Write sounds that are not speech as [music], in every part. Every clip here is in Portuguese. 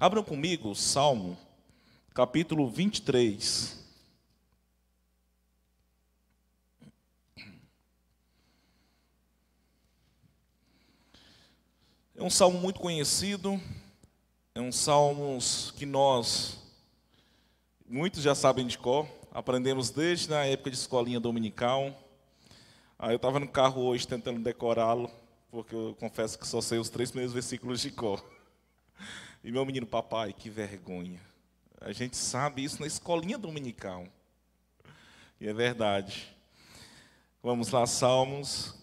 Abram comigo Salmo, capítulo 23. É um salmo muito conhecido, é um salmo que nós, muitos já sabem de cor, aprendemos desde a época de escolinha dominical. Aí eu estava no carro hoje tentando decorá-lo, porque eu confesso que só sei os três primeiros versículos de cor. E meu menino, papai, que vergonha. A gente sabe isso na escolinha dominical. E é verdade. Vamos lá, Salmos,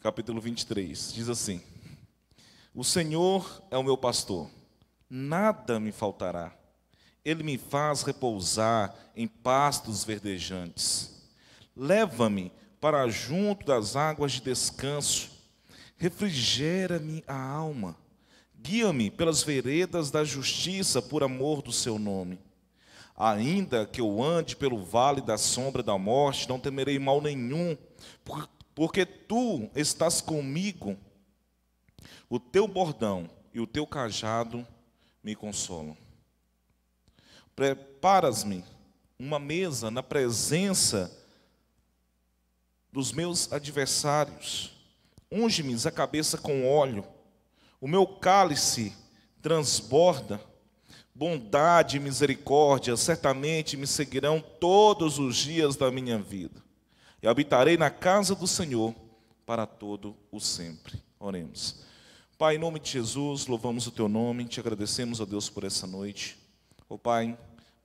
capítulo 23. Diz assim: o Senhor é o meu pastor, nada me faltará. Ele me faz repousar em pastos verdejantes. Leva-me para junto das águas de descanso. Refrigera-me a alma. Guia-me pelas veredas da justiça por amor do seu nome. Ainda que eu ande pelo vale da sombra da morte, não temerei mal nenhum, porque tu estás comigo o teu bordão e o teu cajado me consolam. Preparas-me uma mesa na presença dos meus adversários. Unge-me a cabeça com óleo. O meu cálice transborda. Bondade e misericórdia certamente me seguirão todos os dias da minha vida. E habitarei na casa do Senhor para todo o sempre. Oremos. Pai, em nome de Jesus, louvamos o teu nome, te agradecemos, ó Deus, por essa noite. Ó Pai,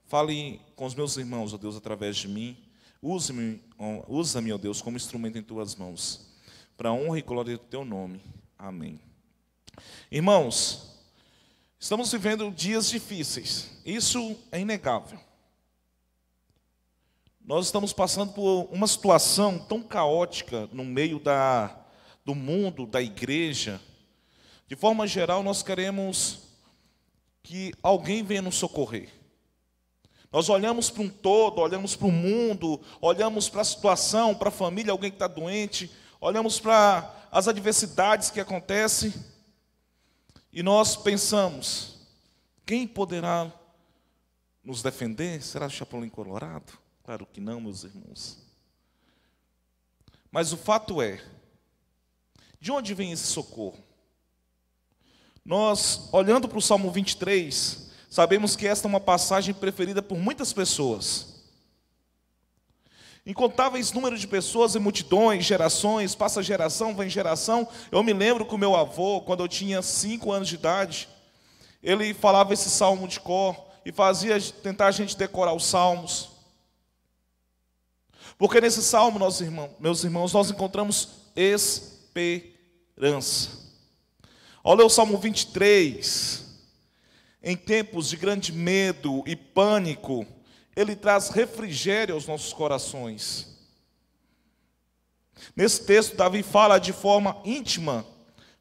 fale com os meus irmãos, ó Deus, através de mim. Use-me, usa-me, ó Deus, como instrumento em tuas mãos, para honra e glória do teu nome. Amém. Irmãos, estamos vivendo dias difíceis, isso é inegável. Nós estamos passando por uma situação tão caótica no meio da, do mundo, da igreja, de forma geral, nós queremos que alguém venha nos socorrer. Nós olhamos para um todo, olhamos para o mundo, olhamos para a situação, para a família, alguém que está doente, olhamos para as adversidades que acontecem e nós pensamos: quem poderá nos defender? Será o Chapolin Colorado? Claro que não, meus irmãos. Mas o fato é: de onde vem esse socorro? Nós, olhando para o Salmo 23, sabemos que esta é uma passagem preferida por muitas pessoas. Incontáveis números de pessoas e multidões, gerações, passa geração, vem geração. Eu me lembro que o meu avô, quando eu tinha cinco anos de idade, ele falava esse salmo de cor e fazia tentar a gente decorar os salmos. Porque nesse salmo, nós, irmãos, meus irmãos, nós encontramos esperança. Olha o Salmo 23. Em tempos de grande medo e pânico, ele traz refrigério aos nossos corações. Nesse texto, Davi fala de forma íntima,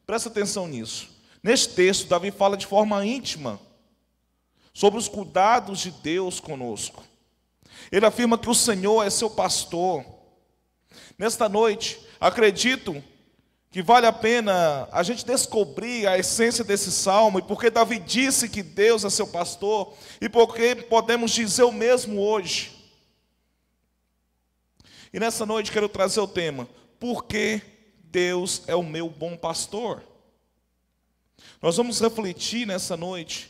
presta atenção nisso. Neste texto, Davi fala de forma íntima sobre os cuidados de Deus conosco. Ele afirma que o Senhor é seu pastor. Nesta noite, acredito que vale a pena a gente descobrir a essência desse salmo, e porque Davi disse que Deus é seu pastor, e porque podemos dizer o mesmo hoje. E nessa noite quero trazer o tema: Por que Deus é o meu bom pastor? Nós vamos refletir nessa noite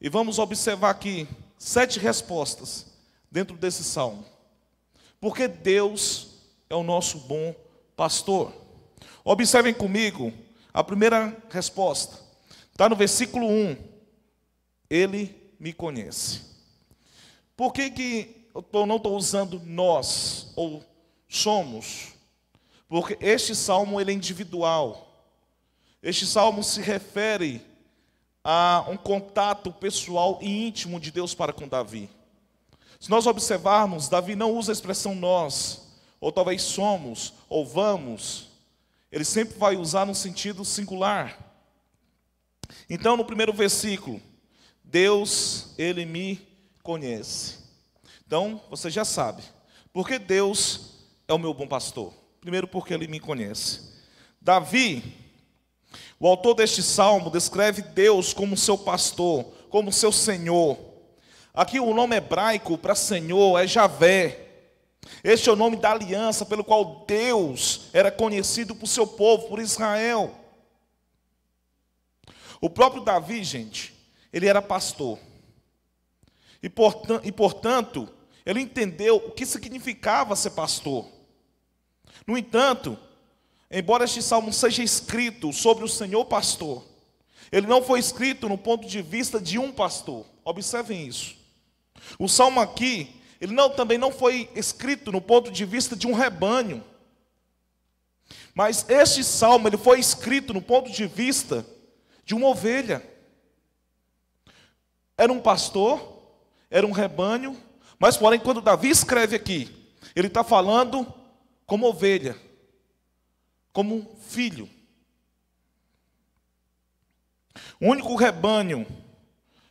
e vamos observar aqui sete respostas dentro desse salmo. Porque Deus é o nosso bom pastor. Observem comigo a primeira resposta. Está no versículo 1. Ele me conhece. Por que, que eu não estou usando nós ou somos? Porque este salmo ele é individual. Este salmo se refere a um contato pessoal e íntimo de Deus para com Davi. Se nós observarmos, Davi não usa a expressão nós, ou talvez somos, ou vamos, ele sempre vai usar no sentido singular. Então, no primeiro versículo, Deus, ele me conhece. Então, você já sabe. Porque Deus é o meu bom pastor. Primeiro, porque ele me conhece. Davi, O autor deste salmo descreve Deus como seu pastor, como seu Senhor. Aqui o nome hebraico para Senhor é Javé. Este é o nome da aliança pelo qual Deus era conhecido por seu povo, por Israel. O próprio Davi, gente, ele era pastor. E, portanto, ele entendeu o que significava ser pastor. No entanto, embora este salmo seja escrito sobre o Senhor pastor, ele não foi escrito no ponto de vista de um pastor. Observem isso. O salmo aqui, ele não, também não foi escrito no ponto de vista de um rebanho. Mas este salmo, ele foi escrito no ponto de vista de uma ovelha. Era um pastor, era um rebanho, mas porém, quando Davi escreve aqui, ele está falando como ovelha, como filho. O único rebanho,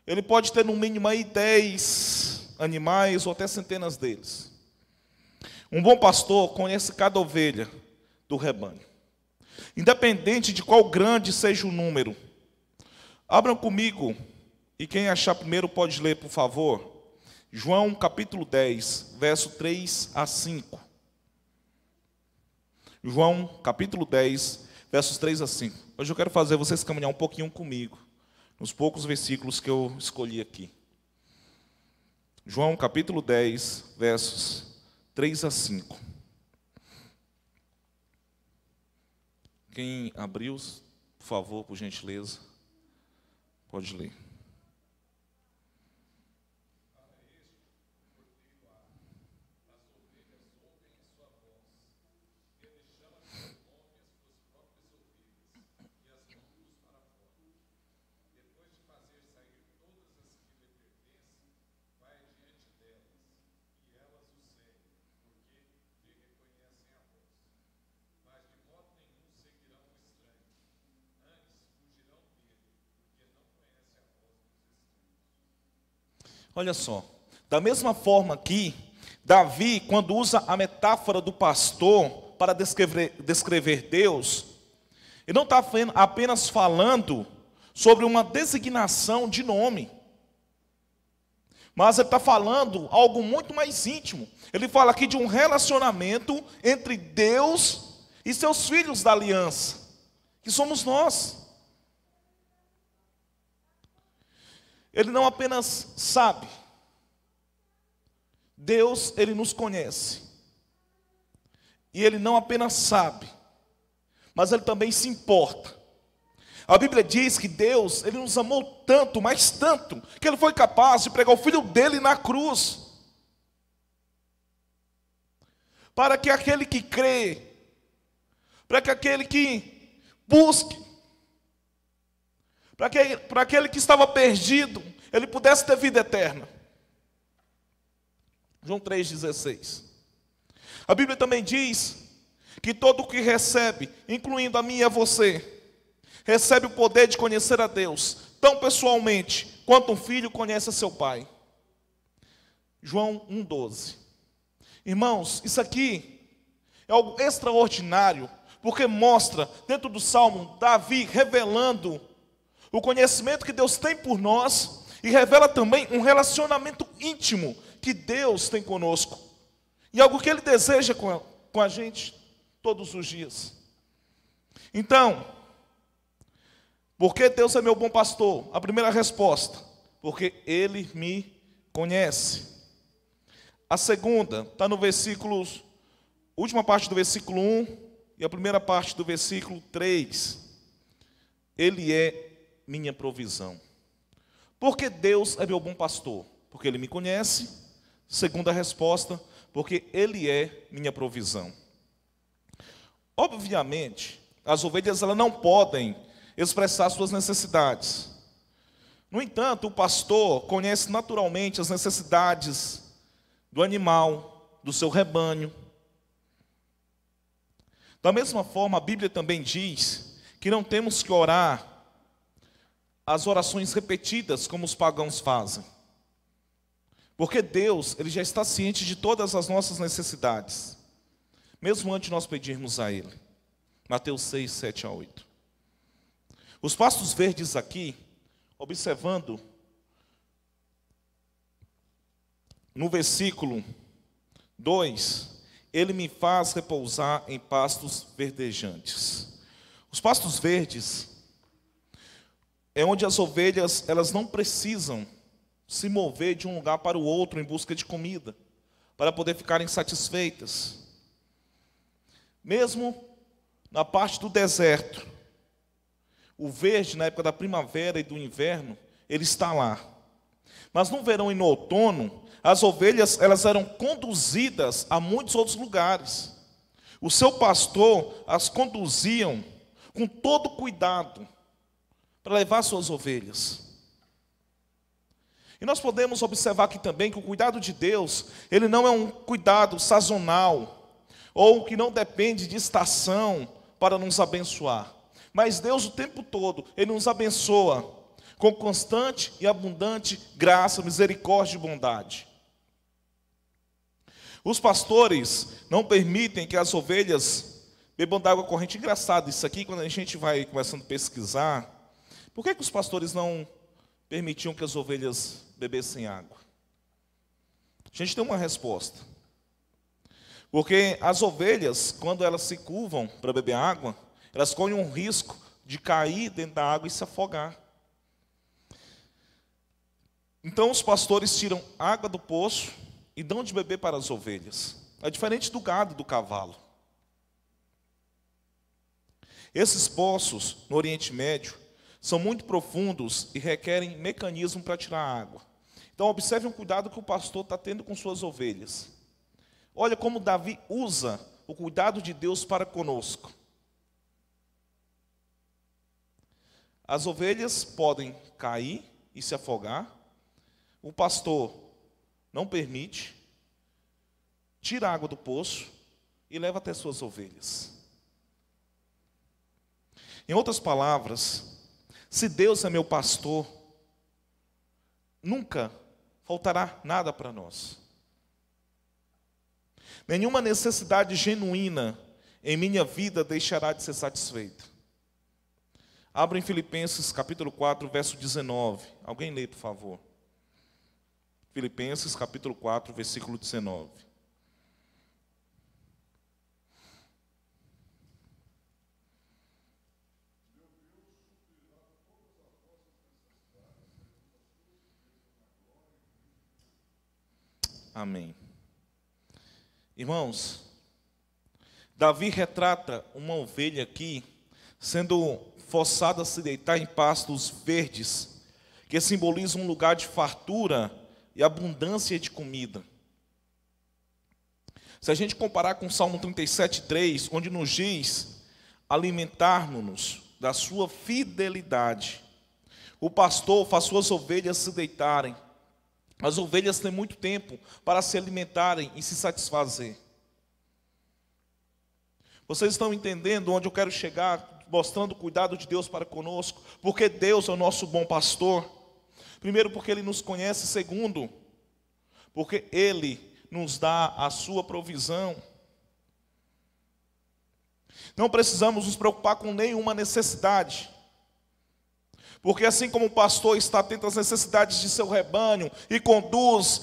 ele pode ter no mínimo aí dez animais ou até centenas deles. Um bom pastor conhece cada ovelha do rebanho, independente de qual grande seja o número. Abram comigo, e quem achar primeiro pode ler, por favor. João capítulo 10, verso 3 a 5. João capítulo 10, versos 3 a 5. Hoje eu quero fazer vocês caminhar um pouquinho comigo, nos poucos versículos que eu escolhi aqui. João capítulo 10, versos 3 a 5. Quem abriu, por favor, por gentileza. Pode ler. Olha só, da mesma forma que Davi, quando usa a metáfora do pastor para descrever, descrever Deus, ele não está apenas falando sobre uma designação de nome, mas ele está falando algo muito mais íntimo. Ele fala aqui de um relacionamento entre Deus e seus filhos da aliança, que somos nós. Ele não apenas sabe, Deus, ele nos conhece. E ele não apenas sabe, mas ele também se importa. A Bíblia diz que Deus, ele nos amou tanto, mas tanto, que ele foi capaz de pregar o filho dele na cruz. Para que aquele que crê, para que aquele que busque, para, que, para aquele que estava perdido, ele pudesse ter vida eterna. João 3,16. A Bíblia também diz que todo o que recebe, incluindo a mim e a você, recebe o poder de conhecer a Deus, tão pessoalmente quanto um filho conhece a seu pai. João 1,12. Irmãos, isso aqui é algo extraordinário, porque mostra, dentro do salmo, Davi revelando o conhecimento que Deus tem por nós e revela também um relacionamento íntimo que Deus tem conosco e algo que Ele deseja com a, com a gente todos os dias. Então, por que Deus é meu bom pastor? A primeira resposta, porque Ele me conhece. A segunda está no versículo, última parte do versículo 1 e a primeira parte do versículo 3. Ele é minha provisão. Porque Deus é meu bom pastor? Porque Ele me conhece. Segunda resposta, porque Ele é minha provisão. Obviamente, as ovelhas elas não podem expressar suas necessidades. No entanto, o pastor conhece naturalmente as necessidades do animal, do seu rebanho. Da mesma forma, a Bíblia também diz que não temos que orar as orações repetidas como os pagãos fazem. Porque Deus, ele já está ciente de todas as nossas necessidades, mesmo antes de nós pedirmos a ele. Mateus 6, 7 a 8. Os pastos verdes aqui, observando no versículo 2, ele me faz repousar em pastos verdejantes. Os pastos verdes é onde as ovelhas, elas não precisam se mover de um lugar para o outro em busca de comida, para poder ficarem satisfeitas. Mesmo na parte do deserto, o verde na época da primavera e do inverno, ele está lá. Mas no verão e no outono, as ovelhas elas eram conduzidas a muitos outros lugares. O seu pastor as conduziam com todo cuidado para levar suas ovelhas. E nós podemos observar aqui também que o cuidado de Deus, ele não é um cuidado sazonal, ou que não depende de estação para nos abençoar. Mas Deus o tempo todo, ele nos abençoa com constante e abundante graça, misericórdia e bondade. Os pastores não permitem que as ovelhas bebam d'água corrente. Engraçado isso aqui, quando a gente vai começando a pesquisar, por que, que os pastores não permitiam que as ovelhas bebessem água? A gente tem uma resposta. Porque as ovelhas, quando elas se curvam para beber água, elas correm um risco de cair dentro da água e se afogar. Então os pastores tiram água do poço e dão de beber para as ovelhas. É diferente do gado do cavalo. Esses poços no Oriente Médio são muito profundos e requerem mecanismo para tirar a água. Então, observe um cuidado que o pastor está tendo com suas ovelhas. Olha como Davi usa o cuidado de Deus para conosco. As ovelhas podem cair e se afogar. O pastor não permite, tira a água do poço e leva até suas ovelhas. Em outras palavras, se Deus é meu pastor, nunca faltará nada para nós. Nenhuma necessidade genuína em minha vida deixará de ser satisfeita. Abra em Filipenses capítulo 4, verso 19. Alguém lê, por favor. Filipenses capítulo 4, versículo 19. Amém. Irmãos, Davi retrata uma ovelha aqui sendo forçada a se deitar em pastos verdes, que simbolizam um lugar de fartura e abundância de comida. Se a gente comparar com o Salmo 37,3, onde nos diz alimentarmos-nos da sua fidelidade, o pastor faz suas ovelhas se deitarem. As ovelhas têm muito tempo para se alimentarem e se satisfazer. Vocês estão entendendo onde eu quero chegar, mostrando o cuidado de Deus para conosco? Porque Deus é o nosso bom pastor. Primeiro, porque Ele nos conhece. Segundo, porque Ele nos dá a sua provisão. Não precisamos nos preocupar com nenhuma necessidade. Porque assim como o pastor está atento às necessidades de seu rebanho e conduz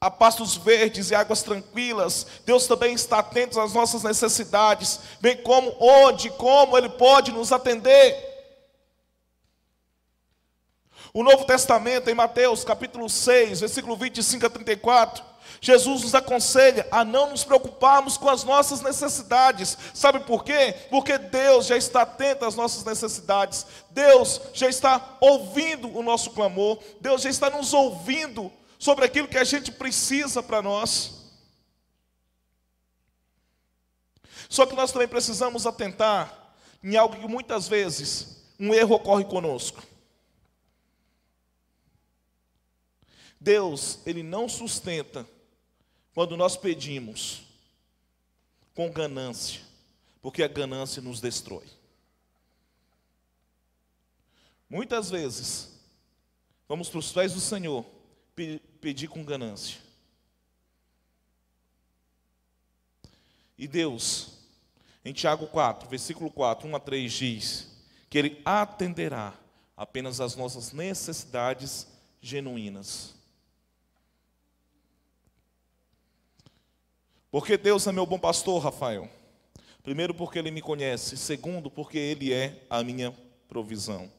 a pastos verdes e águas tranquilas, Deus também está atento às nossas necessidades, bem como onde, como Ele pode nos atender. O Novo Testamento, em Mateus capítulo 6, versículo 25 a 34, Jesus nos aconselha a não nos preocuparmos com as nossas necessidades. Sabe por quê? Porque Deus já está atento às nossas necessidades. Deus já está ouvindo o nosso clamor. Deus já está nos ouvindo sobre aquilo que a gente precisa para nós. Só que nós também precisamos atentar em algo que muitas vezes um erro ocorre conosco. Deus, ele não sustenta quando nós pedimos com ganância, porque a ganância nos destrói. Muitas vezes, vamos para os pés do Senhor pedir com ganância. E Deus, em Tiago 4, versículo 4, 1 a 3, diz que Ele atenderá apenas às nossas necessidades genuínas. Porque Deus é meu bom pastor, Rafael. Primeiro, porque Ele me conhece. Segundo, porque Ele é a minha provisão.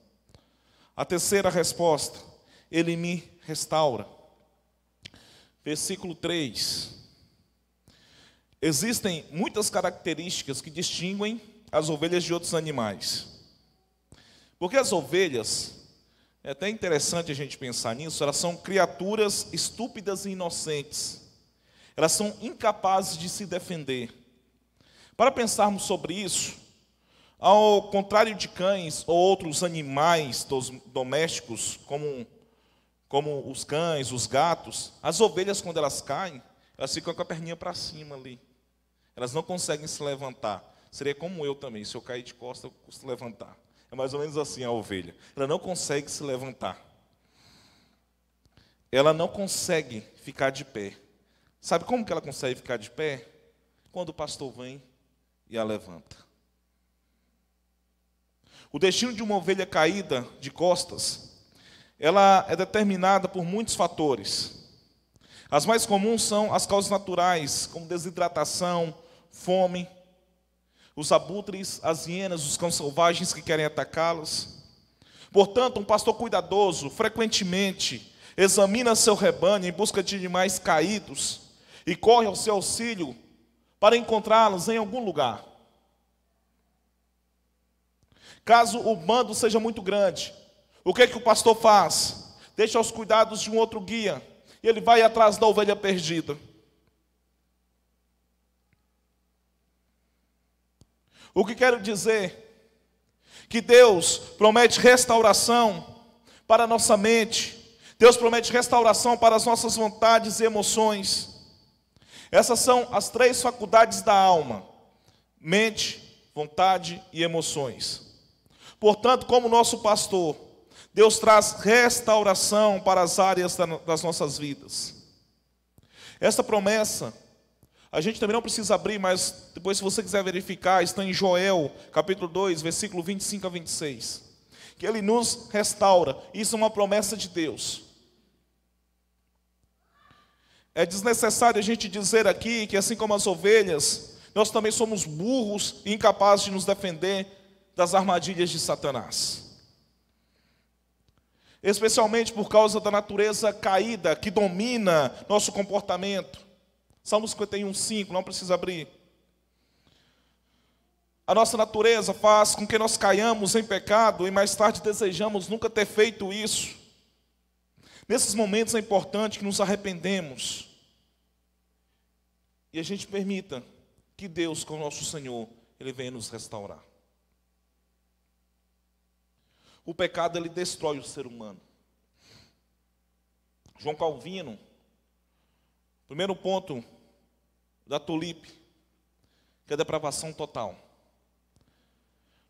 A terceira resposta, Ele me restaura. Versículo 3. Existem muitas características que distinguem as ovelhas de outros animais. Porque as ovelhas, é até interessante a gente pensar nisso, elas são criaturas estúpidas e inocentes. Elas são incapazes de se defender. Para pensarmos sobre isso, ao contrário de cães ou outros animais domésticos, como, como os cães, os gatos, as ovelhas, quando elas caem, elas ficam com a perninha para cima ali. Elas não conseguem se levantar. Seria como eu também, se eu cair de costas, eu custo levantar. É mais ou menos assim a ovelha. Ela não consegue se levantar. Ela não consegue ficar de pé. Sabe como que ela consegue ficar de pé? Quando o pastor vem e a levanta. O destino de uma ovelha caída de costas, ela é determinada por muitos fatores. As mais comuns são as causas naturais, como desidratação, fome, os abutres, as hienas, os cães selvagens que querem atacá-las. Portanto, um pastor cuidadoso, frequentemente, examina seu rebanho em busca de animais caídos e corre ao seu auxílio para encontrá-los em algum lugar. Caso o bando seja muito grande, o que, é que o pastor faz? Deixa aos cuidados de um outro guia e ele vai atrás da ovelha perdida. O que quero dizer? Que Deus promete restauração para a nossa mente, Deus promete restauração para as nossas vontades e emoções. Essas são as três faculdades da alma: mente, vontade e emoções. Portanto, como nosso pastor, Deus traz restauração para as áreas das nossas vidas. Esta promessa, a gente também não precisa abrir, mas depois, se você quiser verificar, está em Joel, capítulo 2, versículo 25 a 26. Que ele nos restaura. Isso é uma promessa de Deus. É desnecessário a gente dizer aqui que, assim como as ovelhas, nós também somos burros e incapazes de nos defender das armadilhas de Satanás especialmente por causa da natureza caída que domina nosso comportamento. Salmo 51, 5, não precisa abrir. A nossa natureza faz com que nós caiamos em pecado e mais tarde desejamos nunca ter feito isso. Nesses momentos é importante que nos arrependemos e a gente permita que Deus, com o nosso Senhor, Ele venha nos restaurar. O pecado ele destrói o ser humano. João Calvino, primeiro ponto da tulipe, que é a depravação total.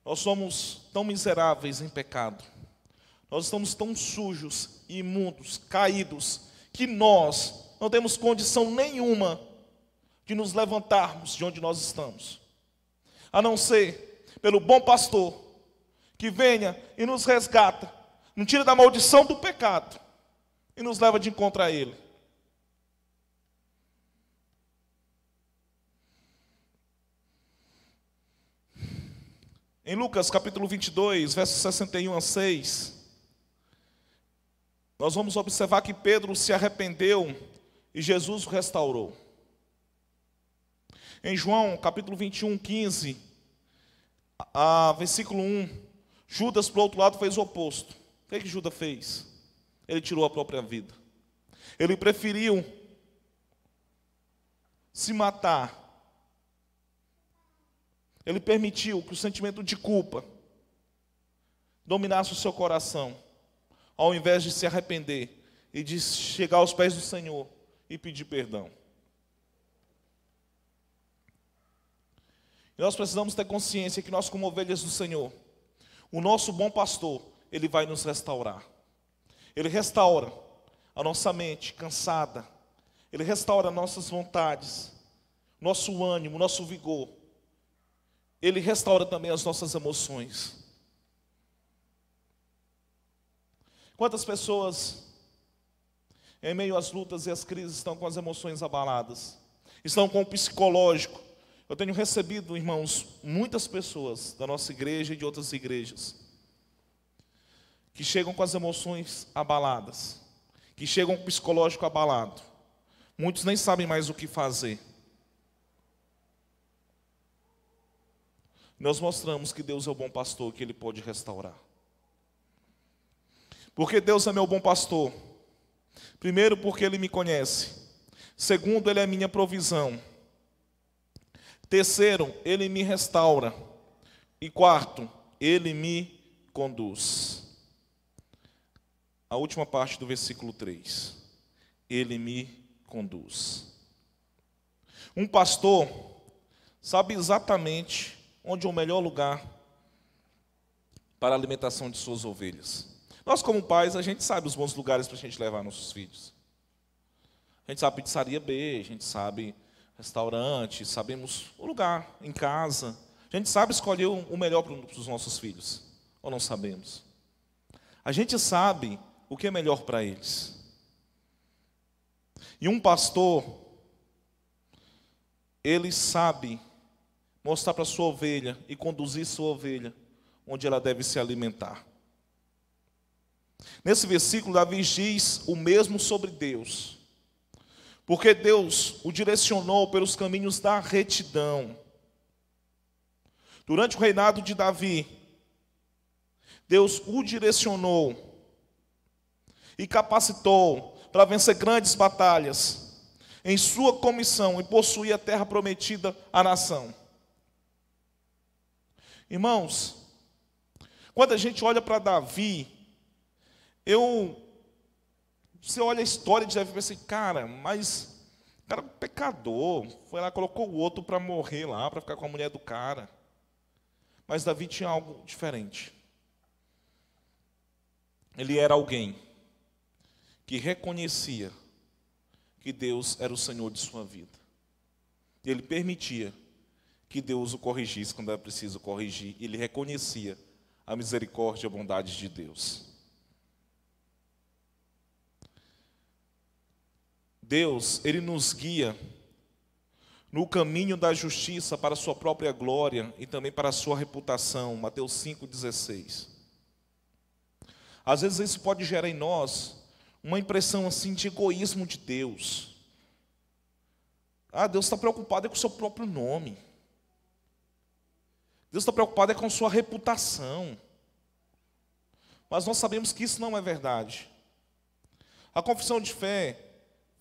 Nós somos tão miseráveis em pecado, nós estamos tão sujos, imundos, caídos, que nós não temos condição nenhuma de nos levantarmos de onde nós estamos, a não ser pelo bom pastor que venha e nos resgata, nos tira da maldição do pecado e nos leva de encontro a Ele. Em Lucas capítulo 22, versos 61 a 6, nós vamos observar que Pedro se arrependeu e Jesus o restaurou. Em João capítulo 21, 15, a, versículo 1, Judas, por outro lado, fez o oposto. O que, é que Judas fez? Ele tirou a própria vida. Ele preferiu se matar. Ele permitiu que o sentimento de culpa dominasse o seu coração, ao invés de se arrepender e de chegar aos pés do Senhor e pedir perdão. E nós precisamos ter consciência que nós, como ovelhas do Senhor, o nosso bom pastor, ele vai nos restaurar. Ele restaura a nossa mente cansada. Ele restaura nossas vontades, nosso ânimo, nosso vigor. Ele restaura também as nossas emoções. Quantas pessoas, em meio às lutas e às crises, estão com as emoções abaladas, estão com o psicológico. Eu tenho recebido, irmãos, muitas pessoas da nossa igreja e de outras igrejas, que chegam com as emoções abaladas, que chegam com o psicológico abalado. Muitos nem sabem mais o que fazer. Nós mostramos que Deus é o bom pastor, que Ele pode restaurar. Porque Deus é meu bom pastor. Primeiro, porque Ele me conhece. Segundo, Ele é minha provisão. Terceiro, Ele me restaura. E quarto, Ele me conduz. A última parte do versículo 3. Ele me conduz. Um pastor sabe exatamente onde é o melhor lugar para a alimentação de suas ovelhas. Nós, como pais, a gente sabe os bons lugares para a gente levar nossos filhos. A gente sabe pizzaria B, a gente sabe restaurante, sabemos o lugar em casa. A gente sabe escolher o melhor para os nossos filhos, ou não sabemos? A gente sabe o que é melhor para eles. E um pastor, ele sabe mostrar para sua ovelha e conduzir sua ovelha onde ela deve se alimentar. Nesse versículo, Davi diz o mesmo sobre Deus, porque Deus o direcionou pelos caminhos da retidão. Durante o reinado de Davi, Deus o direcionou e capacitou para vencer grandes batalhas em sua comissão e possuir a terra prometida à nação. Irmãos, quando a gente olha para Davi, eu. Você olha a história de Davi e pensa assim, cara, mas. Cara, pecador. Foi lá, colocou o outro para morrer lá, para ficar com a mulher do cara. Mas Davi tinha algo diferente. Ele era alguém que reconhecia que Deus era o Senhor de sua vida. Ele permitia que Deus o corrigisse quando era preciso corrigir. Ele reconhecia a misericórdia e a bondade de Deus. Deus, Ele nos guia no caminho da justiça para a sua própria glória e também para a sua reputação. Mateus 5,16. Às vezes isso pode gerar em nós uma impressão assim de egoísmo de Deus. Ah, Deus está preocupado é com o seu próprio nome. Deus está preocupado é com sua reputação. Mas nós sabemos que isso não é verdade. A confissão de fé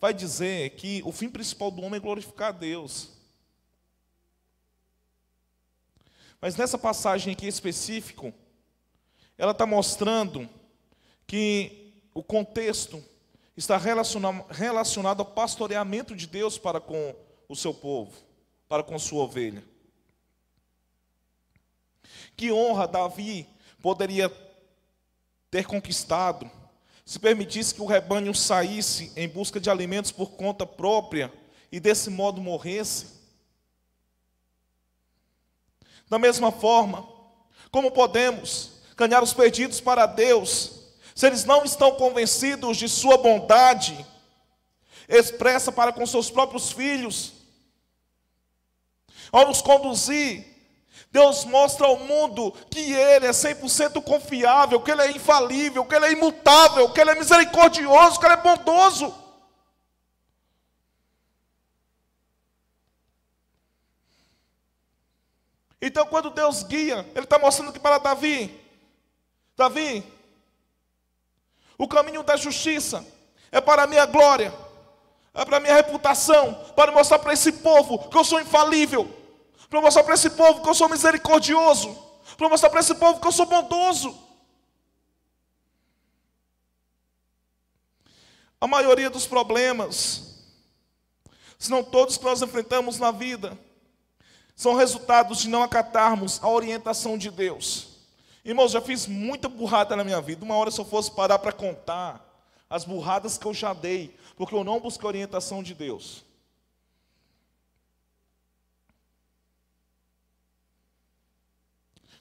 vai dizer que o fim principal do homem é glorificar a Deus. Mas nessa passagem aqui específico, ela está mostrando que o contexto está relacionado ao pastoreamento de Deus para com o seu povo, para com sua ovelha. Que honra Davi poderia ter conquistado se permitisse que o rebanho saísse em busca de alimentos por conta própria e desse modo morresse? Da mesma forma, como podemos ganhar os perdidos para Deus, se eles não estão convencidos de Sua bondade, expressa para com seus próprios filhos, ao nos conduzir Deus mostra ao mundo que Ele é 100% confiável, que Ele é infalível, que Ele é imutável, que Ele é misericordioso, que Ele é bondoso. Então, quando Deus guia, Ele está mostrando que para Davi, Davi, o caminho da justiça é para a minha glória, é para a minha reputação, para mostrar para esse povo que eu sou infalível, para mostrar para esse povo que eu sou misericordioso, para mostrar para esse povo que eu sou bondoso. A maioria dos problemas, se não todos que nós enfrentamos na vida, são resultados de não acatarmos a orientação de Deus. Irmãos, já fiz muita burrada na minha vida. Uma hora, se eu fosse parar para contar as burradas que eu já dei, porque eu não busquei a orientação de Deus.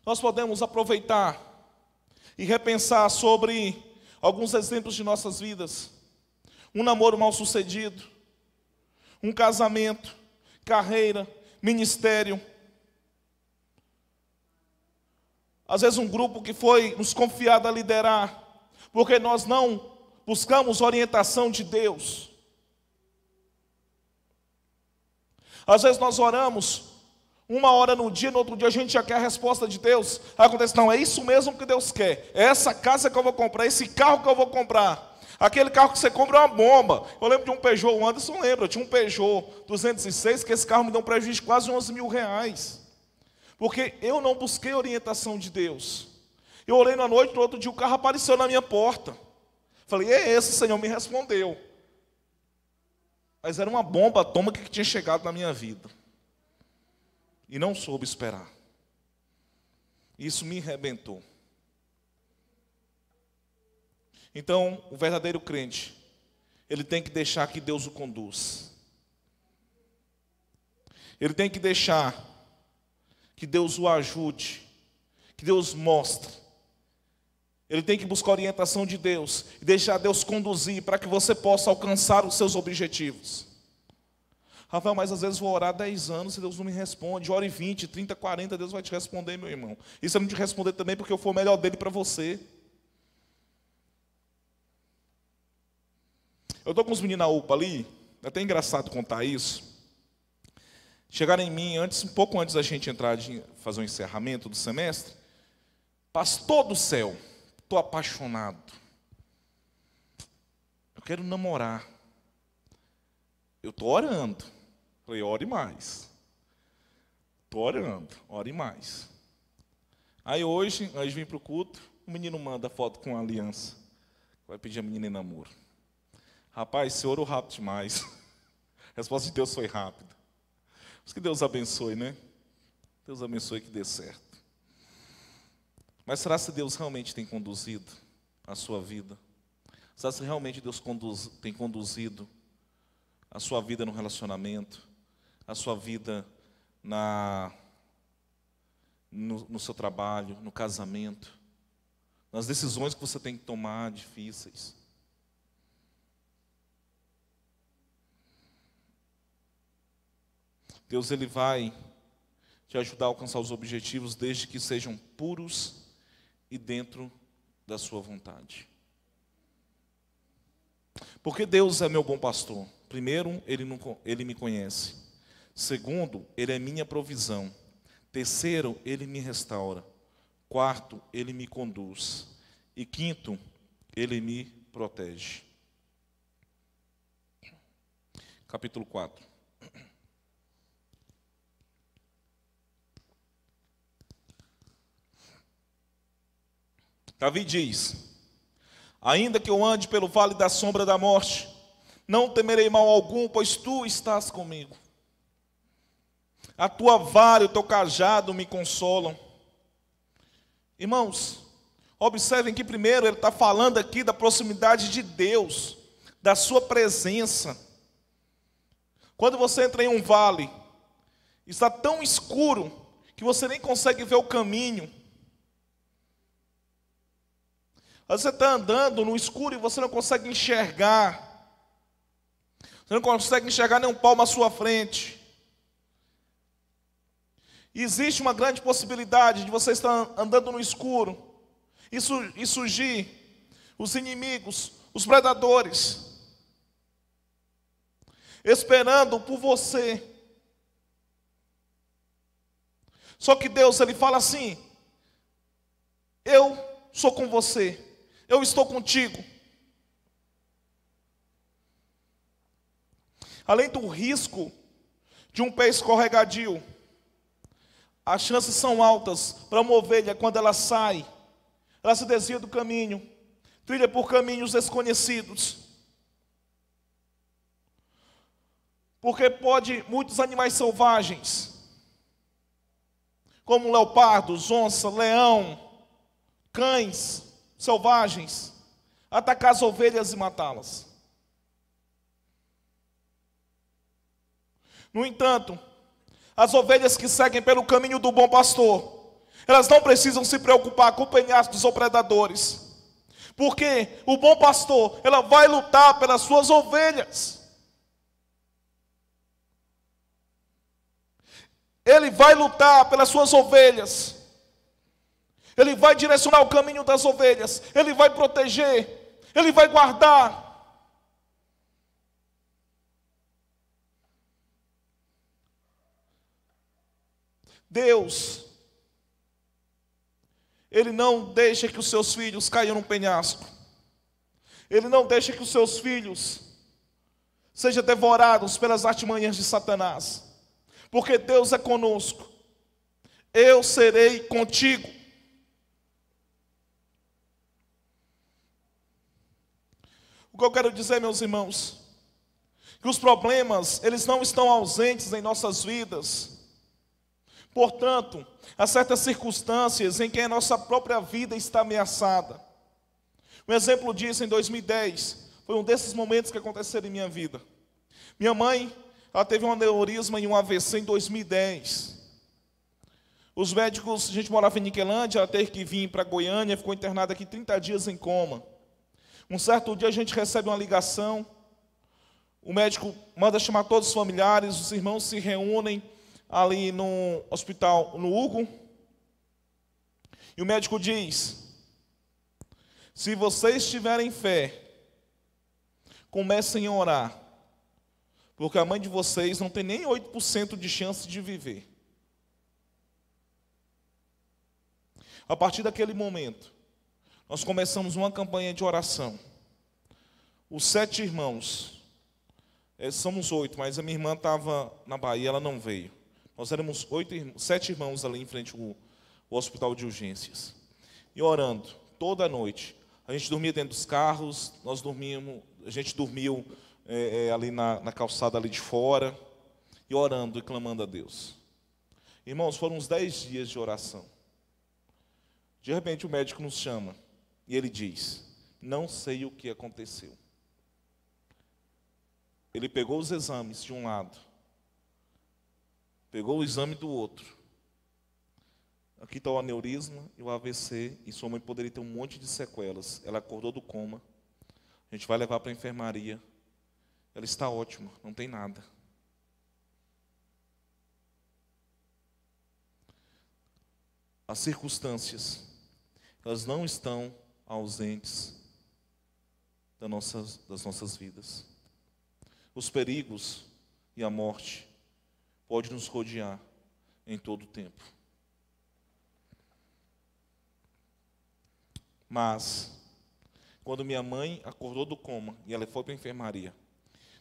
Nós podemos aproveitar e repensar sobre alguns exemplos de nossas vidas: um namoro mal sucedido, um casamento, carreira, ministério. Às vezes, um grupo que foi nos confiado a liderar, porque nós não buscamos orientação de Deus. Às vezes nós oramos uma hora no dia, no outro dia a gente já quer a resposta de Deus. Aí acontece, não, é isso mesmo que Deus quer. É essa casa que eu vou comprar, esse carro que eu vou comprar. Aquele carro que você compra é uma bomba. Eu lembro de um Peugeot, o Anderson lembra, tinha um Peugeot 206, que esse carro me deu um prejuízo de quase 11 mil reais. Porque eu não busquei orientação de Deus. Eu orei na noite, no outro dia o carro apareceu na minha porta. Falei, é esse, Senhor, me respondeu. Mas era uma bomba atômica que tinha chegado na minha vida. E não soube esperar. Isso me arrebentou. Então, o verdadeiro crente, ele tem que deixar que Deus o conduz. Ele tem que deixar que Deus o ajude, que Deus mostre. Ele tem que buscar a orientação de Deus e deixar Deus conduzir para que você possa alcançar os seus objetivos. Rafael, mas às vezes vou orar 10 anos e Deus não me responde. Ore 20, 30, 40, Deus vai te responder, meu irmão. Isso é não te responder também porque eu for melhor dele para você. Eu estou com os meninos na UPA ali, é até engraçado contar isso. Chegaram em mim antes, um pouco antes da gente entrar de fazer o um encerramento do semestre. Pastor do céu, Estou apaixonado. Eu quero namorar. Eu estou orando. Falei, ore mais. Estou orando, ore mais. Aí hoje, nós vim para o culto, o menino manda foto com a aliança. Vai pedir a menina em namoro. Rapaz, você orou rápido demais. [laughs] A resposta de Deus foi rápida. Mas que Deus abençoe, né? Deus abençoe que dê certo. Mas será se Deus realmente tem conduzido a sua vida? Será se realmente Deus conduz, tem conduzido a sua vida no relacionamento, a sua vida na, no, no seu trabalho, no casamento, nas decisões que você tem que tomar difíceis? Deus ele vai te ajudar a alcançar os objetivos desde que sejam puros e dentro da sua vontade. Porque Deus é meu bom pastor. Primeiro, ele, não, ele me conhece. Segundo, Ele é minha provisão. Terceiro, Ele me restaura. Quarto, Ele me conduz. E quinto, Ele me protege. Capítulo 4. Davi diz: Ainda que eu ande pelo vale da sombra da morte, não temerei mal algum, pois tu estás comigo. A tua vara e o teu cajado me consolam. Irmãos, observem que primeiro ele está falando aqui da proximidade de Deus, da sua presença. Quando você entra em um vale, está tão escuro que você nem consegue ver o caminho. Você está andando no escuro e você não consegue enxergar. Você não consegue enxergar nem um palmo à sua frente. Existe uma grande possibilidade de você estar andando no escuro e, surgir os inimigos, os predadores, esperando por você. Só que Deus, Ele fala assim: Eu sou com você eu estou contigo. Além do risco de um pé escorregadio, as chances são altas para uma ovelha, quando ela sai, ela se desvia do caminho, trilha por caminhos desconhecidos. Porque pode muitos animais selvagens, como leopardos, onça, leão, cães, selvagens, atacar as ovelhas e matá-las. No entanto, as ovelhas que seguem pelo caminho do bom pastor, elas não precisam se preocupar com penhascos ou predadores, Porque o bom pastor, ela vai lutar pelas suas ovelhas. Ele vai lutar pelas suas ovelhas. Ele vai direcionar o caminho das ovelhas. Ele vai proteger. Ele vai guardar. Deus, Ele não deixa que os seus filhos caiam no penhasco. Ele não deixa que os seus filhos sejam devorados pelas artimanhas de Satanás. Porque Deus é conosco. Eu serei contigo. O que eu quero dizer, meus irmãos, que os problemas, eles não estão ausentes em nossas vidas Portanto, há certas circunstâncias em que a nossa própria vida está ameaçada. Um exemplo disso, em 2010, foi um desses momentos que aconteceram em minha vida. Minha mãe, ela teve um aneurisma e um AVC em 2010. Os médicos, a gente morava em Niquelândia, ela teve que vir para Goiânia, ficou internada aqui 30 dias em coma. Um certo dia a gente recebe uma ligação, o médico manda chamar todos os familiares, os irmãos se reúnem, ali no hospital, no Hugo, e o médico diz: se vocês tiverem fé, comecem a orar, porque a mãe de vocês não tem nem 8% de chance de viver. A partir daquele momento, nós começamos uma campanha de oração. Os sete irmãos, eh, somos oito, mas a minha irmã estava na Bahia, ela não veio. Nós éramos oito, sete irmãos ali em frente ao, ao hospital de urgências. E orando toda noite. A gente dormia dentro dos carros, nós dormíamos, a gente dormiu é, é, ali na, na calçada ali de fora, e orando e clamando a Deus. Irmãos, foram uns dez dias de oração. De repente o médico nos chama e ele diz: Não sei o que aconteceu. Ele pegou os exames de um lado, Pegou o exame do outro. Aqui está o aneurisma e o AVC, e sua mãe poderia ter um monte de sequelas. Ela acordou do coma. A gente vai levar para a enfermaria. Ela está ótima, não tem nada. As circunstâncias, elas não estão ausentes das nossas, das nossas vidas. Os perigos e a morte pode nos rodear em todo o tempo. Mas, quando minha mãe acordou do coma e ela foi para a enfermaria,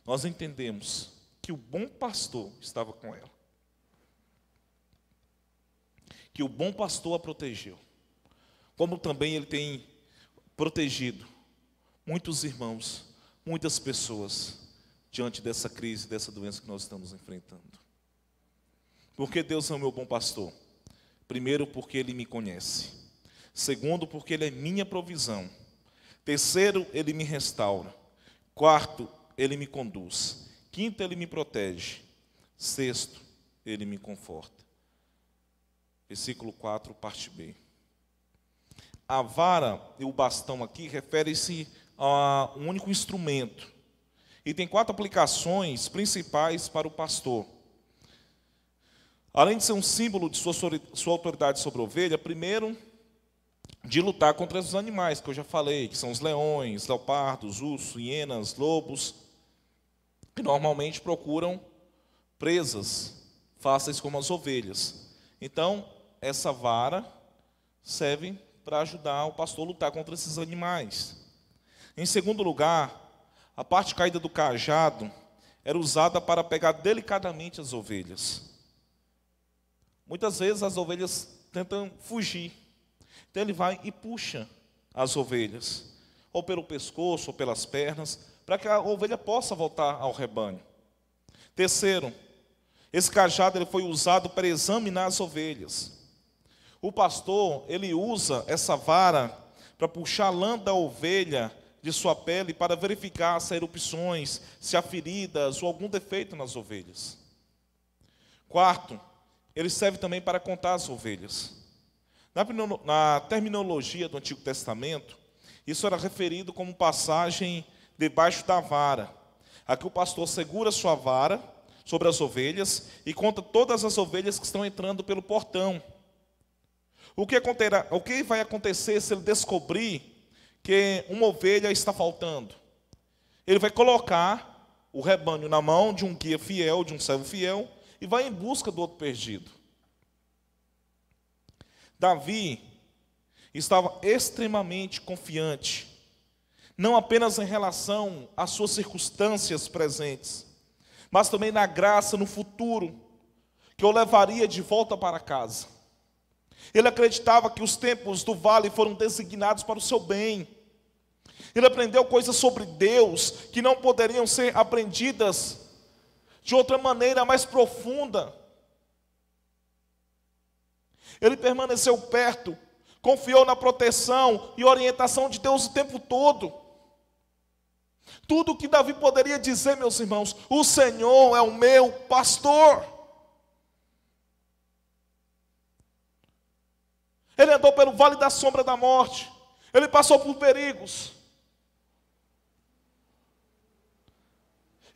nós entendemos que o bom pastor estava com ela. Que o bom pastor a protegeu. Como também ele tem protegido muitos irmãos, muitas pessoas diante dessa crise, dessa doença que nós estamos enfrentando. Porque Deus é o meu bom pastor? Primeiro, porque Ele me conhece. Segundo, porque Ele é minha provisão. Terceiro, Ele me restaura. Quarto, Ele me conduz. Quinto, Ele me protege. Sexto, Ele me conforta. Versículo 4, parte B. A vara e o bastão aqui refere-se a um único instrumento. E tem quatro aplicações principais para o pastor. Além de ser um símbolo de sua, sua autoridade sobre a ovelha, primeiro, de lutar contra os animais, que eu já falei, que são os leões, leopardos, ursos, hienas, lobos, que normalmente procuram presas fáceis como as ovelhas. Então, essa vara serve para ajudar o pastor a lutar contra esses animais. Em segundo lugar, a parte caída do cajado era usada para pegar delicadamente as ovelhas. Muitas vezes as ovelhas tentam fugir. Então ele vai e puxa as ovelhas, ou pelo pescoço, ou pelas pernas, para que a ovelha possa voltar ao rebanho. Terceiro, esse cajado ele foi usado para examinar as ovelhas. O pastor, ele usa essa vara para puxar a lã da ovelha de sua pele para verificar se há erupções, se há feridas ou algum defeito nas ovelhas. Quarto, ele serve também para contar as ovelhas. Na, terminologia do Antigo Testamento, Isso era referido como passagem debaixo da vara. Aqui o pastor segura sua vara sobre as ovelhas e conta todas as ovelhas que estão entrando pelo portão. O que, o que vai acontecer se ele descobrir que uma ovelha está faltando? Ele vai colocar o rebanho na mão de um guia fiel, de um servo fiel, e vai em busca do outro perdido. Davi estava extremamente confiante, não apenas em relação às suas circunstâncias presentes, mas também na graça no futuro, que o levaria de volta para casa. Ele acreditava que os tempos do vale foram designados para o seu bem. Ele aprendeu coisas sobre Deus que não poderiam ser aprendidas de outra maneira mais profunda. Ele permaneceu perto, confiou na proteção e orientação de Deus o tempo todo. Tudo o que Davi poderia dizer, meus irmãos, o Senhor é o meu pastor. Ele andou pelo vale da sombra da morte, ele passou por perigos.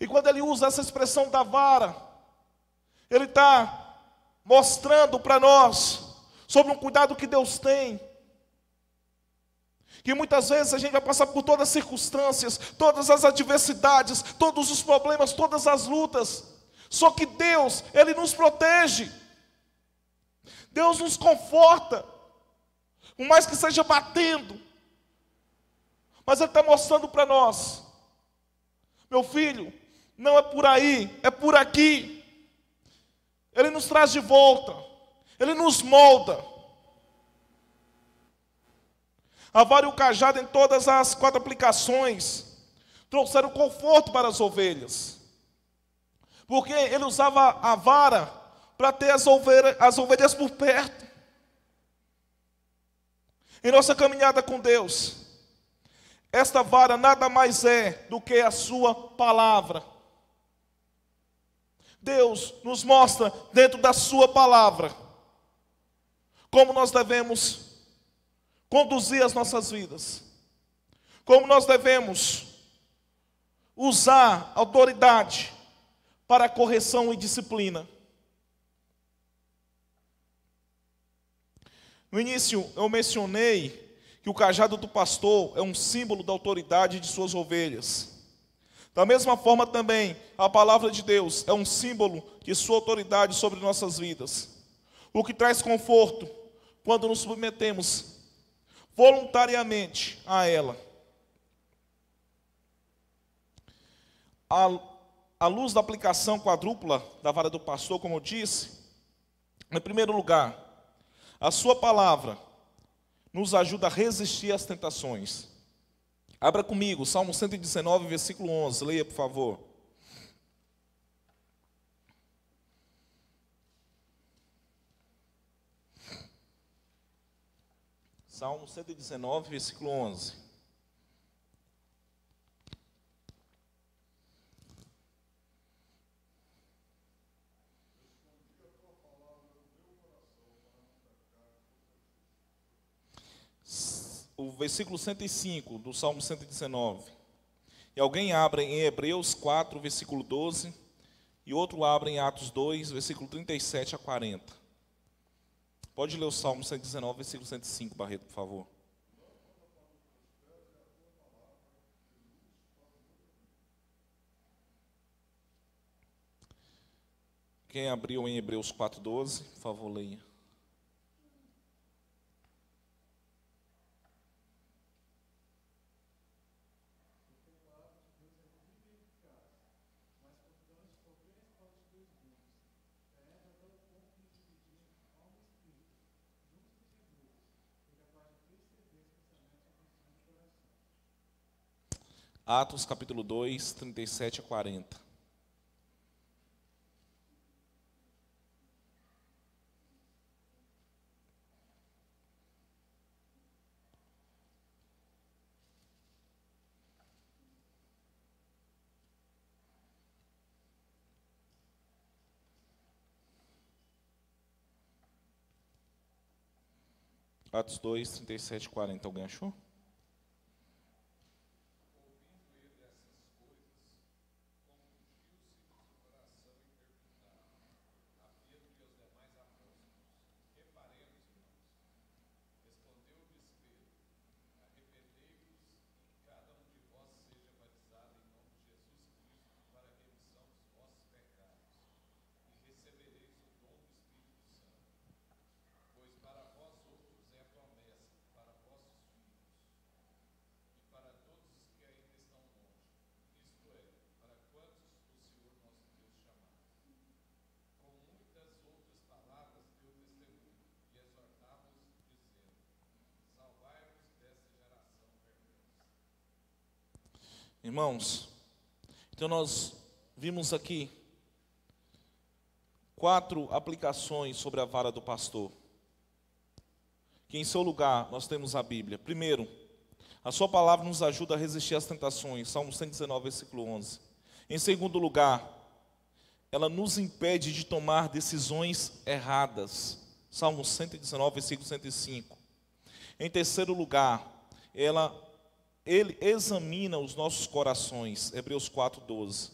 E quando ele usa essa expressão da vara, ele está mostrando para nós sobre um cuidado que Deus tem. Que muitas vezes a gente vai passar por todas as circunstâncias, todas as adversidades, todos os problemas, todas as lutas. Só que Deus, Ele nos protege. Deus nos conforta. Por mais que seja batendo. Mas Ele está mostrando para nós. Meu filho, não é por aí, é por aqui. Ele nos traz de volta, ele nos molda. A vara e o cajado em todas as quatro aplicações trouxeram conforto para as ovelhas. Porque ele usava a vara para ter as ovelhas, as ovelhas por perto. Em nossa caminhada com Deus, esta vara nada mais é do que a sua palavra. Deus nos mostra dentro da Sua palavra como nós devemos conduzir as nossas vidas, como nós devemos usar autoridade para correção e disciplina. No início eu mencionei que o cajado do pastor é um símbolo da autoridade de suas ovelhas. Da mesma forma também, a palavra de Deus é um símbolo de sua autoridade sobre nossas vidas. O que traz conforto quando nos submetemos voluntariamente a ela. À, luz da aplicação quadrupla da vara do pastor, como eu disse, em primeiro lugar, a sua palavra nos ajuda a resistir às tentações. Abra comigo, Salmo 119, versículo 11. Leia, por favor. Salmo 119, versículo 11. O versículo 105 do Salmo 119. E alguém abre em Hebreus 4, versículo 12, e outro abre em Atos 2, versículo 37 a 40. Pode ler o Salmo 119, versículo 105, Barreto, por favor. Quem abriu em Hebreus 4,12, por favor, leia. Atos capítulo 2, 37 a 40. Atos 2, 37 e 40. Alguém achou? Irmãos, então nós vimos aqui quatro aplicações sobre a vara do pastor. Que em seu lugar nós temos a Bíblia. Primeiro, a sua palavra nos ajuda a resistir às tentações. Salmo 119, versículo 11. Em segundo lugar, ela nos impede de tomar decisões erradas. Salmo 119, versículo 105. Em terceiro lugar, ela ele examina os nossos corações. Hebreus 4:12.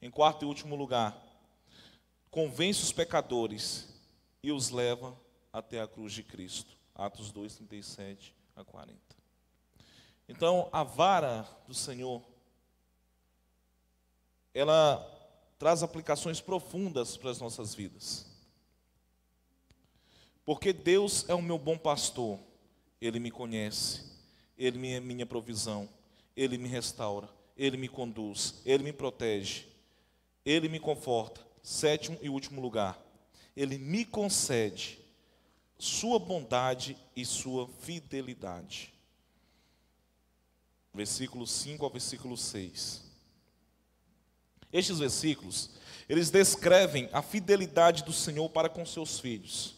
Em quarto e último lugar, convence os pecadores e os leva até a cruz de Cristo. Atos 2:37 a 40. Então, a vara do Senhor ela traz aplicações profundas para as nossas vidas. Porque Deus é o meu bom pastor, Ele me conhece, Ele é minha provisão, Ele me restaura, Ele me conduz, Ele me protege, Ele me conforta. Sétimo e último lugar, Ele me concede Sua bondade e Sua fidelidade. Versículo 5 ao versículo 6. Estes versículos, eles descrevem a fidelidade do Senhor para com seus filhos.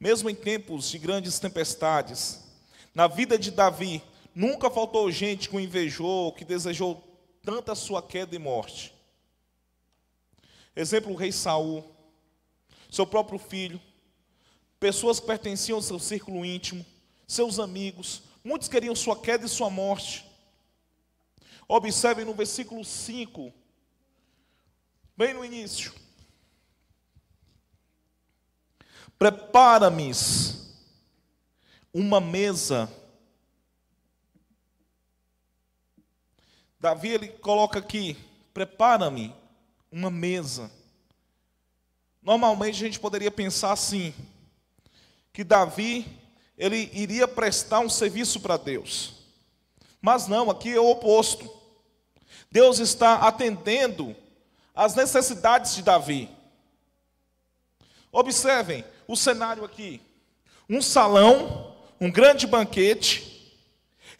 Mesmo em tempos de grandes tempestades, na vida de Davi, nunca faltou gente que o invejou, que desejou tanta sua queda e morte. Exemplo, o rei Saul, seu próprio filho, pessoas que pertenciam ao seu círculo íntimo, seus amigos, muitos queriam sua queda e sua morte. Observem no versículo 5 bem no início. Prepara-me uma mesa. Davi ele coloca aqui: prepara-me uma mesa. Normalmente a gente poderia pensar assim, que Davi ele iria prestar um serviço para Deus. Mas não, aqui é o oposto. Deus está atendendo as necessidades de Davi. Observem o cenário aqui: um salão, um grande banquete,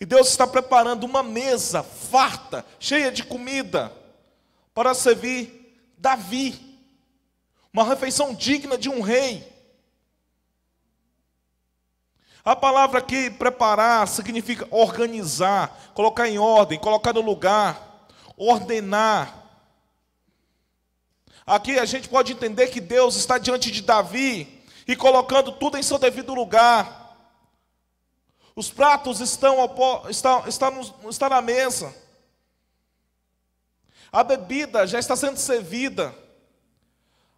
e Deus está preparando uma mesa farta, cheia de comida, para servir Davi, uma refeição digna de um rei. A palavra aqui, preparar, significa organizar, colocar em ordem, colocar no lugar, ordenar. Aqui a gente pode entender que Deus está diante de Davi e colocando tudo em seu devido lugar. Os pratos estão, estão, estão, estão na mesa. A bebida já está sendo servida.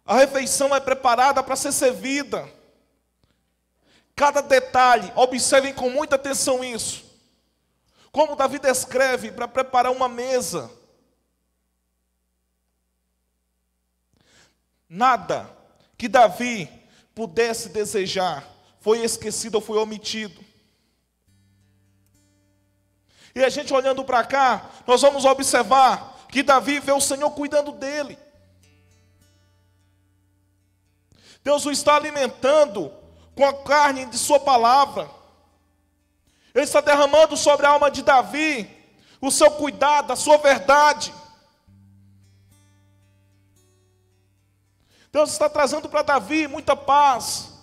A refeição é preparada para ser servida. Cada detalhe, observem com muita atenção isso. Como Davi descreve para preparar uma mesa. Nada que Davi pudesse desejar foi esquecido ou foi omitido. E a gente olhando para cá, nós vamos observar que Davi vê o Senhor cuidando dele. Deus o está alimentando com a carne de Sua palavra. Ele está derramando sobre a alma de Davi o seu cuidado, a sua verdade. Deus está trazendo para Davi muita paz.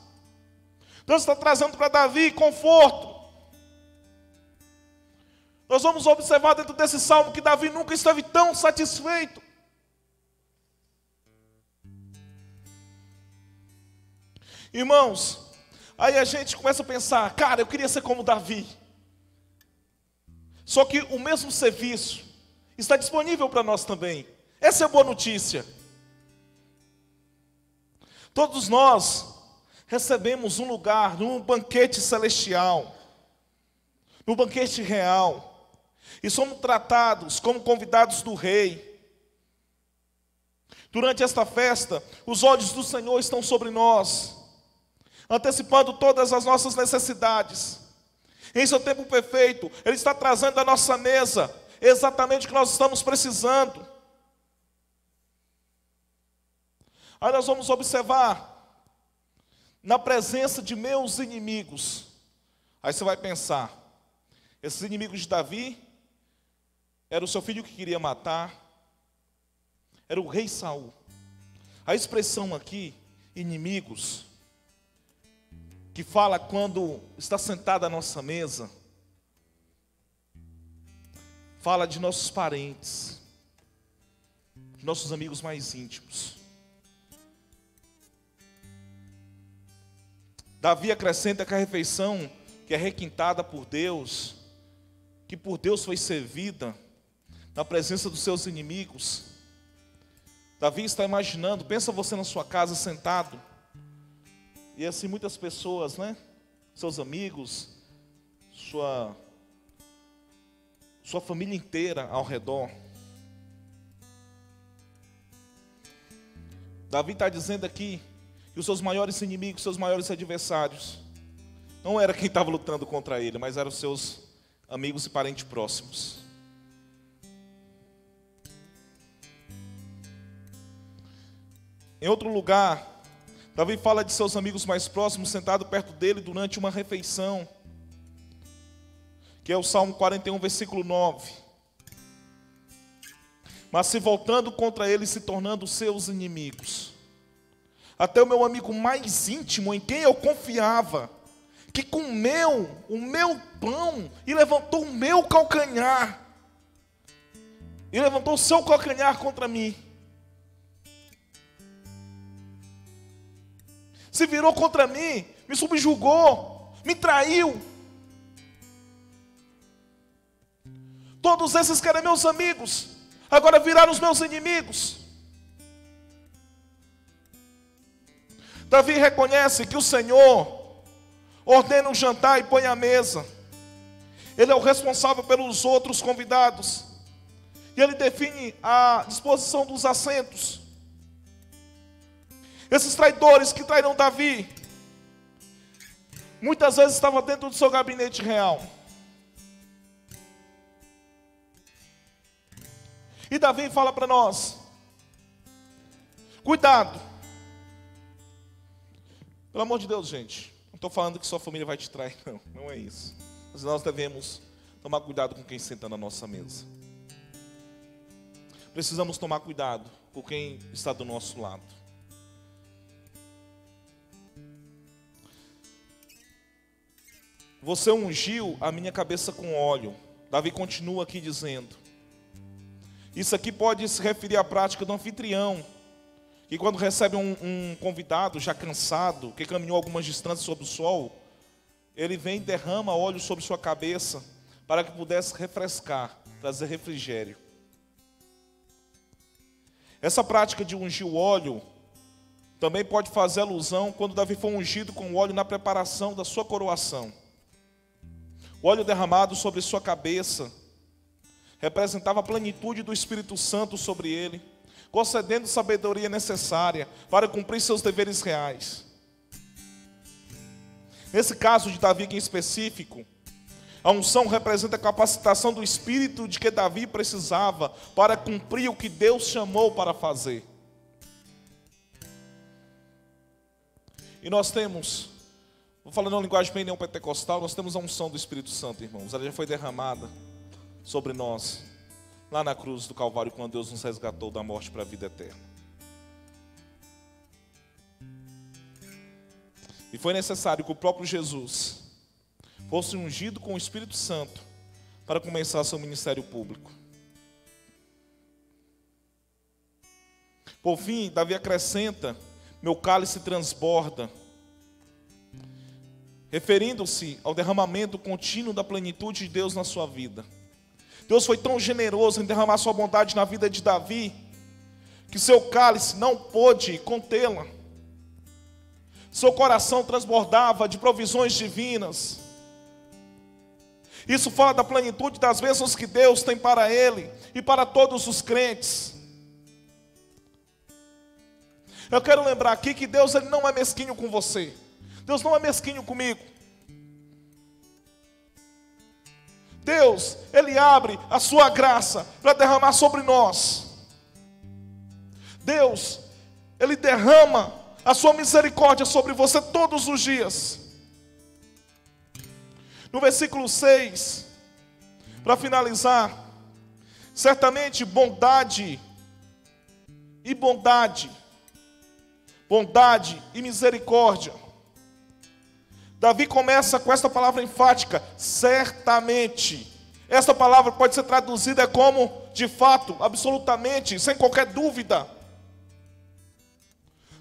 Deus está trazendo para Davi conforto. Nós vamos observar dentro desse salmo que Davi nunca esteve tão satisfeito. Irmãos, aí a gente começa a pensar, cara, eu queria ser como Davi. Só que o mesmo serviço está disponível para nós também. Essa é a boa notícia. Todos nós recebemos um lugar num banquete celestial, no banquete real, e somos tratados como convidados do Rei. Durante esta festa, os olhos do Senhor estão sobre nós, antecipando todas as nossas necessidades. Em seu tempo perfeito, Ele está trazendo à nossa mesa exatamente o que nós estamos precisando. Aí nós vamos observar, na presença de meus inimigos. Aí você vai pensar, esses inimigos de Davi era o seu filho que queria matar, era o rei Saul. A expressão aqui, inimigos, que fala quando está sentado à nossa mesa, fala de nossos parentes, de nossos amigos mais íntimos. Davi acrescenta que a refeição que é requintada por Deus, que por Deus foi servida, na presença dos seus inimigos. Davi está imaginando, pensa você na sua casa sentado, e assim muitas pessoas, né? Seus amigos, sua sua família inteira ao redor. Davi está dizendo aqui que os seus maiores inimigos, seus maiores adversários, não era quem estava lutando contra ele, mas eram os seus amigos e parentes próximos. Em outro lugar, Davi fala de seus amigos mais próximos sentado perto dele durante uma refeição, que é o Salmo 41, versículo 9. Mas se voltando contra ele, se tornando seus inimigos. Até o meu amigo mais íntimo, em quem eu confiava, que comeu o meu pão e levantou o meu calcanhar, e levantou o seu calcanhar contra mim. Se virou contra mim, me subjugou, me traiu. Todos esses que eram meus amigos, agora viraram os meus inimigos. Davi reconhece que o Senhor ordena um jantar e põe a mesa. Ele é o responsável pelos outros convidados. E ele define a disposição dos assentos. Esses traidores que traíram Davi, muitas vezes estavam dentro do seu gabinete real. E Davi fala para nós: cuidado. Pelo amor de Deus, gente. Não estou falando que sua família vai te trair, [laughs] não. Não é isso. Mas nós devemos tomar cuidado com quem senta na nossa mesa. Precisamos tomar cuidado com quem está do nosso lado. Você ungiu a minha cabeça com óleo. Davi continua aqui dizendo. Isso aqui pode se referir à prática do anfitrião, que quando recebe um, um convidado já cansado, que caminhou algumas distâncias sob o sol, ele vem e derrama óleo sobre sua cabeça para que pudesse refrescar, trazer refrigério. Essa prática de ungir o óleo também pode fazer alusão quando Davi foi ungido com óleo na preparação da sua coroação. O óleo derramado sobre sua cabeça representava a plenitude do Espírito Santo sobre ele, concedendo sabedoria necessária para cumprir seus deveres reais. Nesse caso de Davi em específico, a unção representa a capacitação do espírito de que Davi precisava para cumprir o que Deus chamou para fazer. E nós temos Vou falar uma linguagem bem neopentecostal, nós temos a unção do Espírito Santo, irmãos. Ela já foi derramada sobre nós, lá na cruz do Calvário, quando Deus nos resgatou da morte para a vida eterna. E foi necessário que o próprio Jesus fosse ungido com o Espírito Santo para começar seu ministério público. Por fim, Davi acrescenta: meu cálice transborda referindo-se ao derramamento contínuo da plenitude de Deus na sua vida. Deus foi tão generoso em derramar sua bondade na vida de Davi, que seu cálice não pôde contê-la. Seu coração transbordava de provisões divinas. Isso fala da plenitude das bênçãos que Deus tem para ele e para todos os crentes. Eu quero lembrar aqui que Deus ele não é mesquinho com você. Deus não é mesquinho comigo. Deus, Ele abre a sua graça para derramar sobre nós. Deus, Ele derrama a sua misericórdia sobre você todos os dias. No versículo 6, para finalizar, Certamente bondade e bondade, bondade e misericórdia. Davi começa com esta palavra enfática, certamente. Essa palavra pode ser traduzida como de fato, absolutamente, sem qualquer dúvida.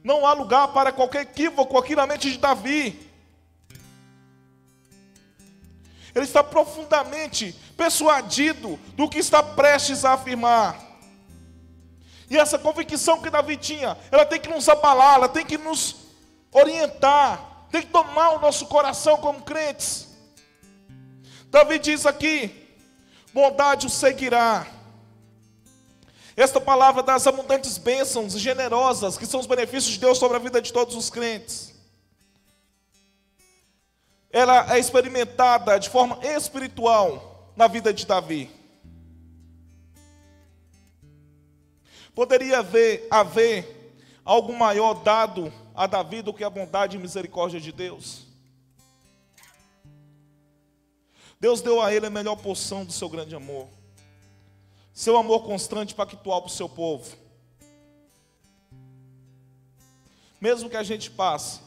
Não há lugar para qualquer equívoco aqui na mente de Davi. Ele está profundamente persuadido do que está prestes a afirmar. E essa convicção que Davi tinha, ela tem que nos abalar, ela tem que nos orientar, tem que tomar o nosso coração como crentes. Davi diz aqui: bondade o seguirá. Esta palavra das abundantes bênçãos generosas, que são os benefícios de Deus sobre a vida de todos os crentes. Ela é experimentada de forma espiritual na vida de Davi. Poderia haver, haver algo maior dado a Davi do que a bondade e misericórdia de Deus? Deus deu a ele a melhor porção do seu grande amor, seu amor constante pactual para o seu povo. Mesmo que a gente passe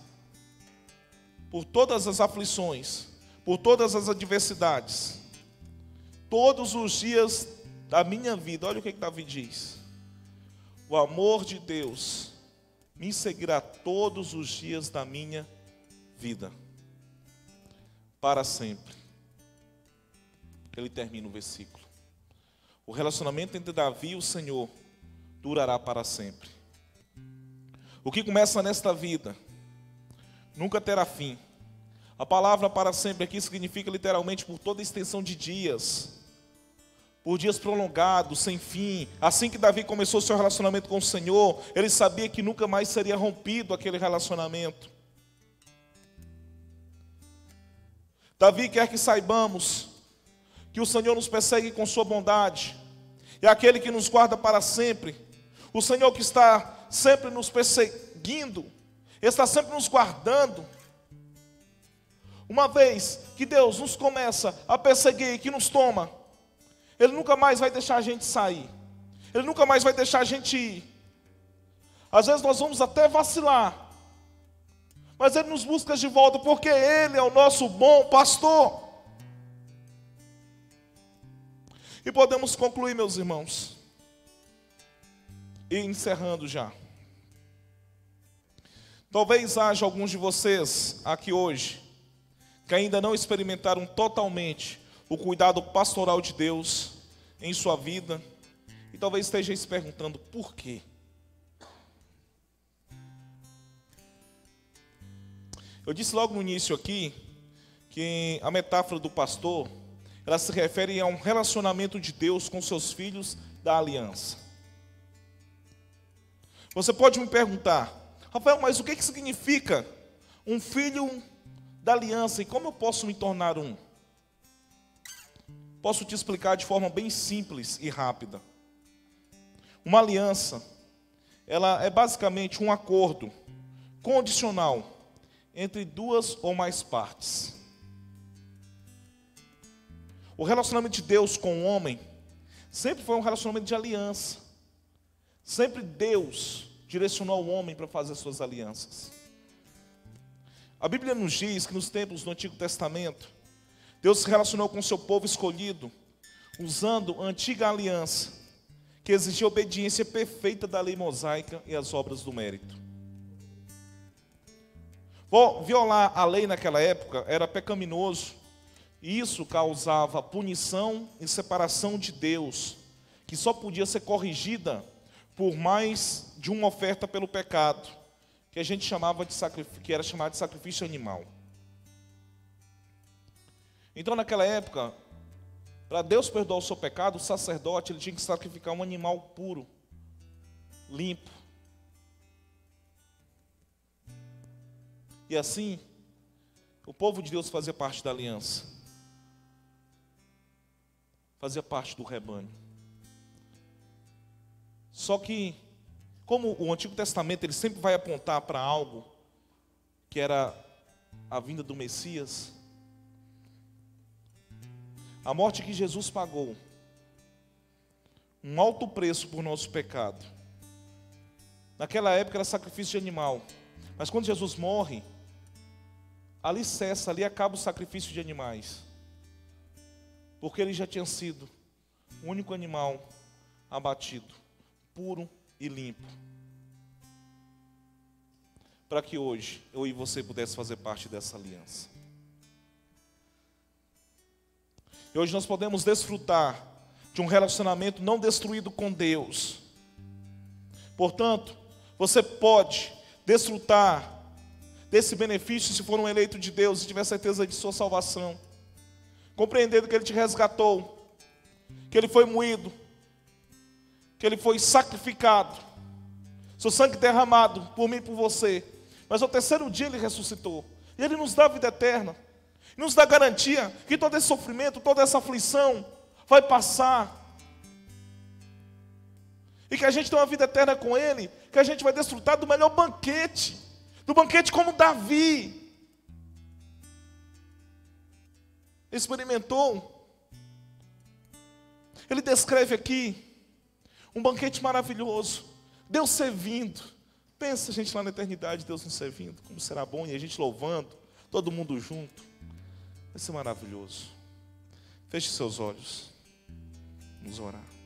por todas as aflições, por todas as adversidades, todos os dias da minha vida, olha o que, que Davi diz: o amor de Deus me seguirá todos os dias da minha vida, para sempre. Ele termina o versículo. O relacionamento entre Davi e o Senhor durará para sempre. O que começa nesta vida nunca terá fim. A palavra para sempre aqui significa literalmente por toda a extensão de dias por dias prolongados, sem fim. Assim que Davi começou seu relacionamento com o Senhor, ele sabia que nunca mais seria rompido aquele relacionamento. Davi quer que saibamos que o Senhor nos persegue com sua bondade, é aquele que nos guarda para sempre. O Senhor que está sempre nos perseguindo, está sempre nos guardando. Uma vez que Deus nos começa a perseguir, que nos toma, ele nunca mais vai deixar a gente sair. Ele nunca mais vai deixar a gente ir. Às vezes nós vamos até vacilar. Mas Ele nos busca de volta porque Ele é o nosso bom pastor. E podemos concluir, meus irmãos. E encerrando já. Talvez haja alguns de vocês aqui hoje que ainda não experimentaram totalmente o cuidado pastoral de Deus em sua vida e talvez esteja se perguntando por quê. Eu disse logo no início aqui que a metáfora do pastor ela se refere a um relacionamento de Deus com seus filhos da aliança. Você pode me perguntar, Rafael, mas o que, significa um filho da aliança e como eu posso me tornar um? Posso te explicar de forma bem simples e rápida. Uma aliança, ela é basicamente um acordo condicional entre duas ou mais partes. O relacionamento de Deus com o homem sempre foi um relacionamento de aliança. Sempre Deus direcionou o homem para fazer suas alianças. A Bíblia nos diz que nos tempos do Antigo Testamento, Deus se relacionou com o seu povo escolhido, usando a antiga aliança, que exigia obediência perfeita da lei mosaica e as obras do mérito. Violar a lei naquela época era pecaminoso, e isso causava punição e separação de Deus, que só podia ser corrigida por mais de uma oferta pelo pecado, que a gente chamava de que era chamado de sacrifício animal. Então, naquela época, para Deus perdoar o seu pecado, o sacerdote ele tinha que sacrificar um animal puro, limpo. E assim, o povo de Deus fazia parte da aliança, fazia parte do rebanho. Só que, como o Antigo Testamento ele sempre vai apontar para algo que era a vinda do Messias, a morte que Jesus pagou um alto preço por nosso pecado. Naquela época era sacrifício de animal, mas quando Jesus morre, ali cessa, ali acaba o sacrifício de animais, porque ele já tinha sido o único animal abatido, puro e limpo, para que hoje eu e você pudesse fazer parte dessa aliança. E hoje nós podemos desfrutar de um relacionamento não destruído com Deus. Portanto, você pode desfrutar desse benefício se for um eleito de Deus e tiver certeza de sua salvação. Compreendendo que Ele te resgatou, que Ele foi moído, que Ele foi sacrificado, seu sangue derramado por mim e por você. Mas ao terceiro dia Ele ressuscitou. E Ele nos dá a vida eterna. Nos dá garantia que todo esse sofrimento, toda essa aflição vai passar. E que a gente tem uma vida eterna com Ele, que a gente vai desfrutar do melhor banquete, do banquete como Davi experimentou. Ele descreve aqui um banquete maravilhoso, Deus servindo. Pensa, a gente, lá na eternidade, Deus nos servindo, como será bom, e a gente louvando, todo mundo junto. Vai ser maravilhoso. Feche seus olhos. Vamos orar.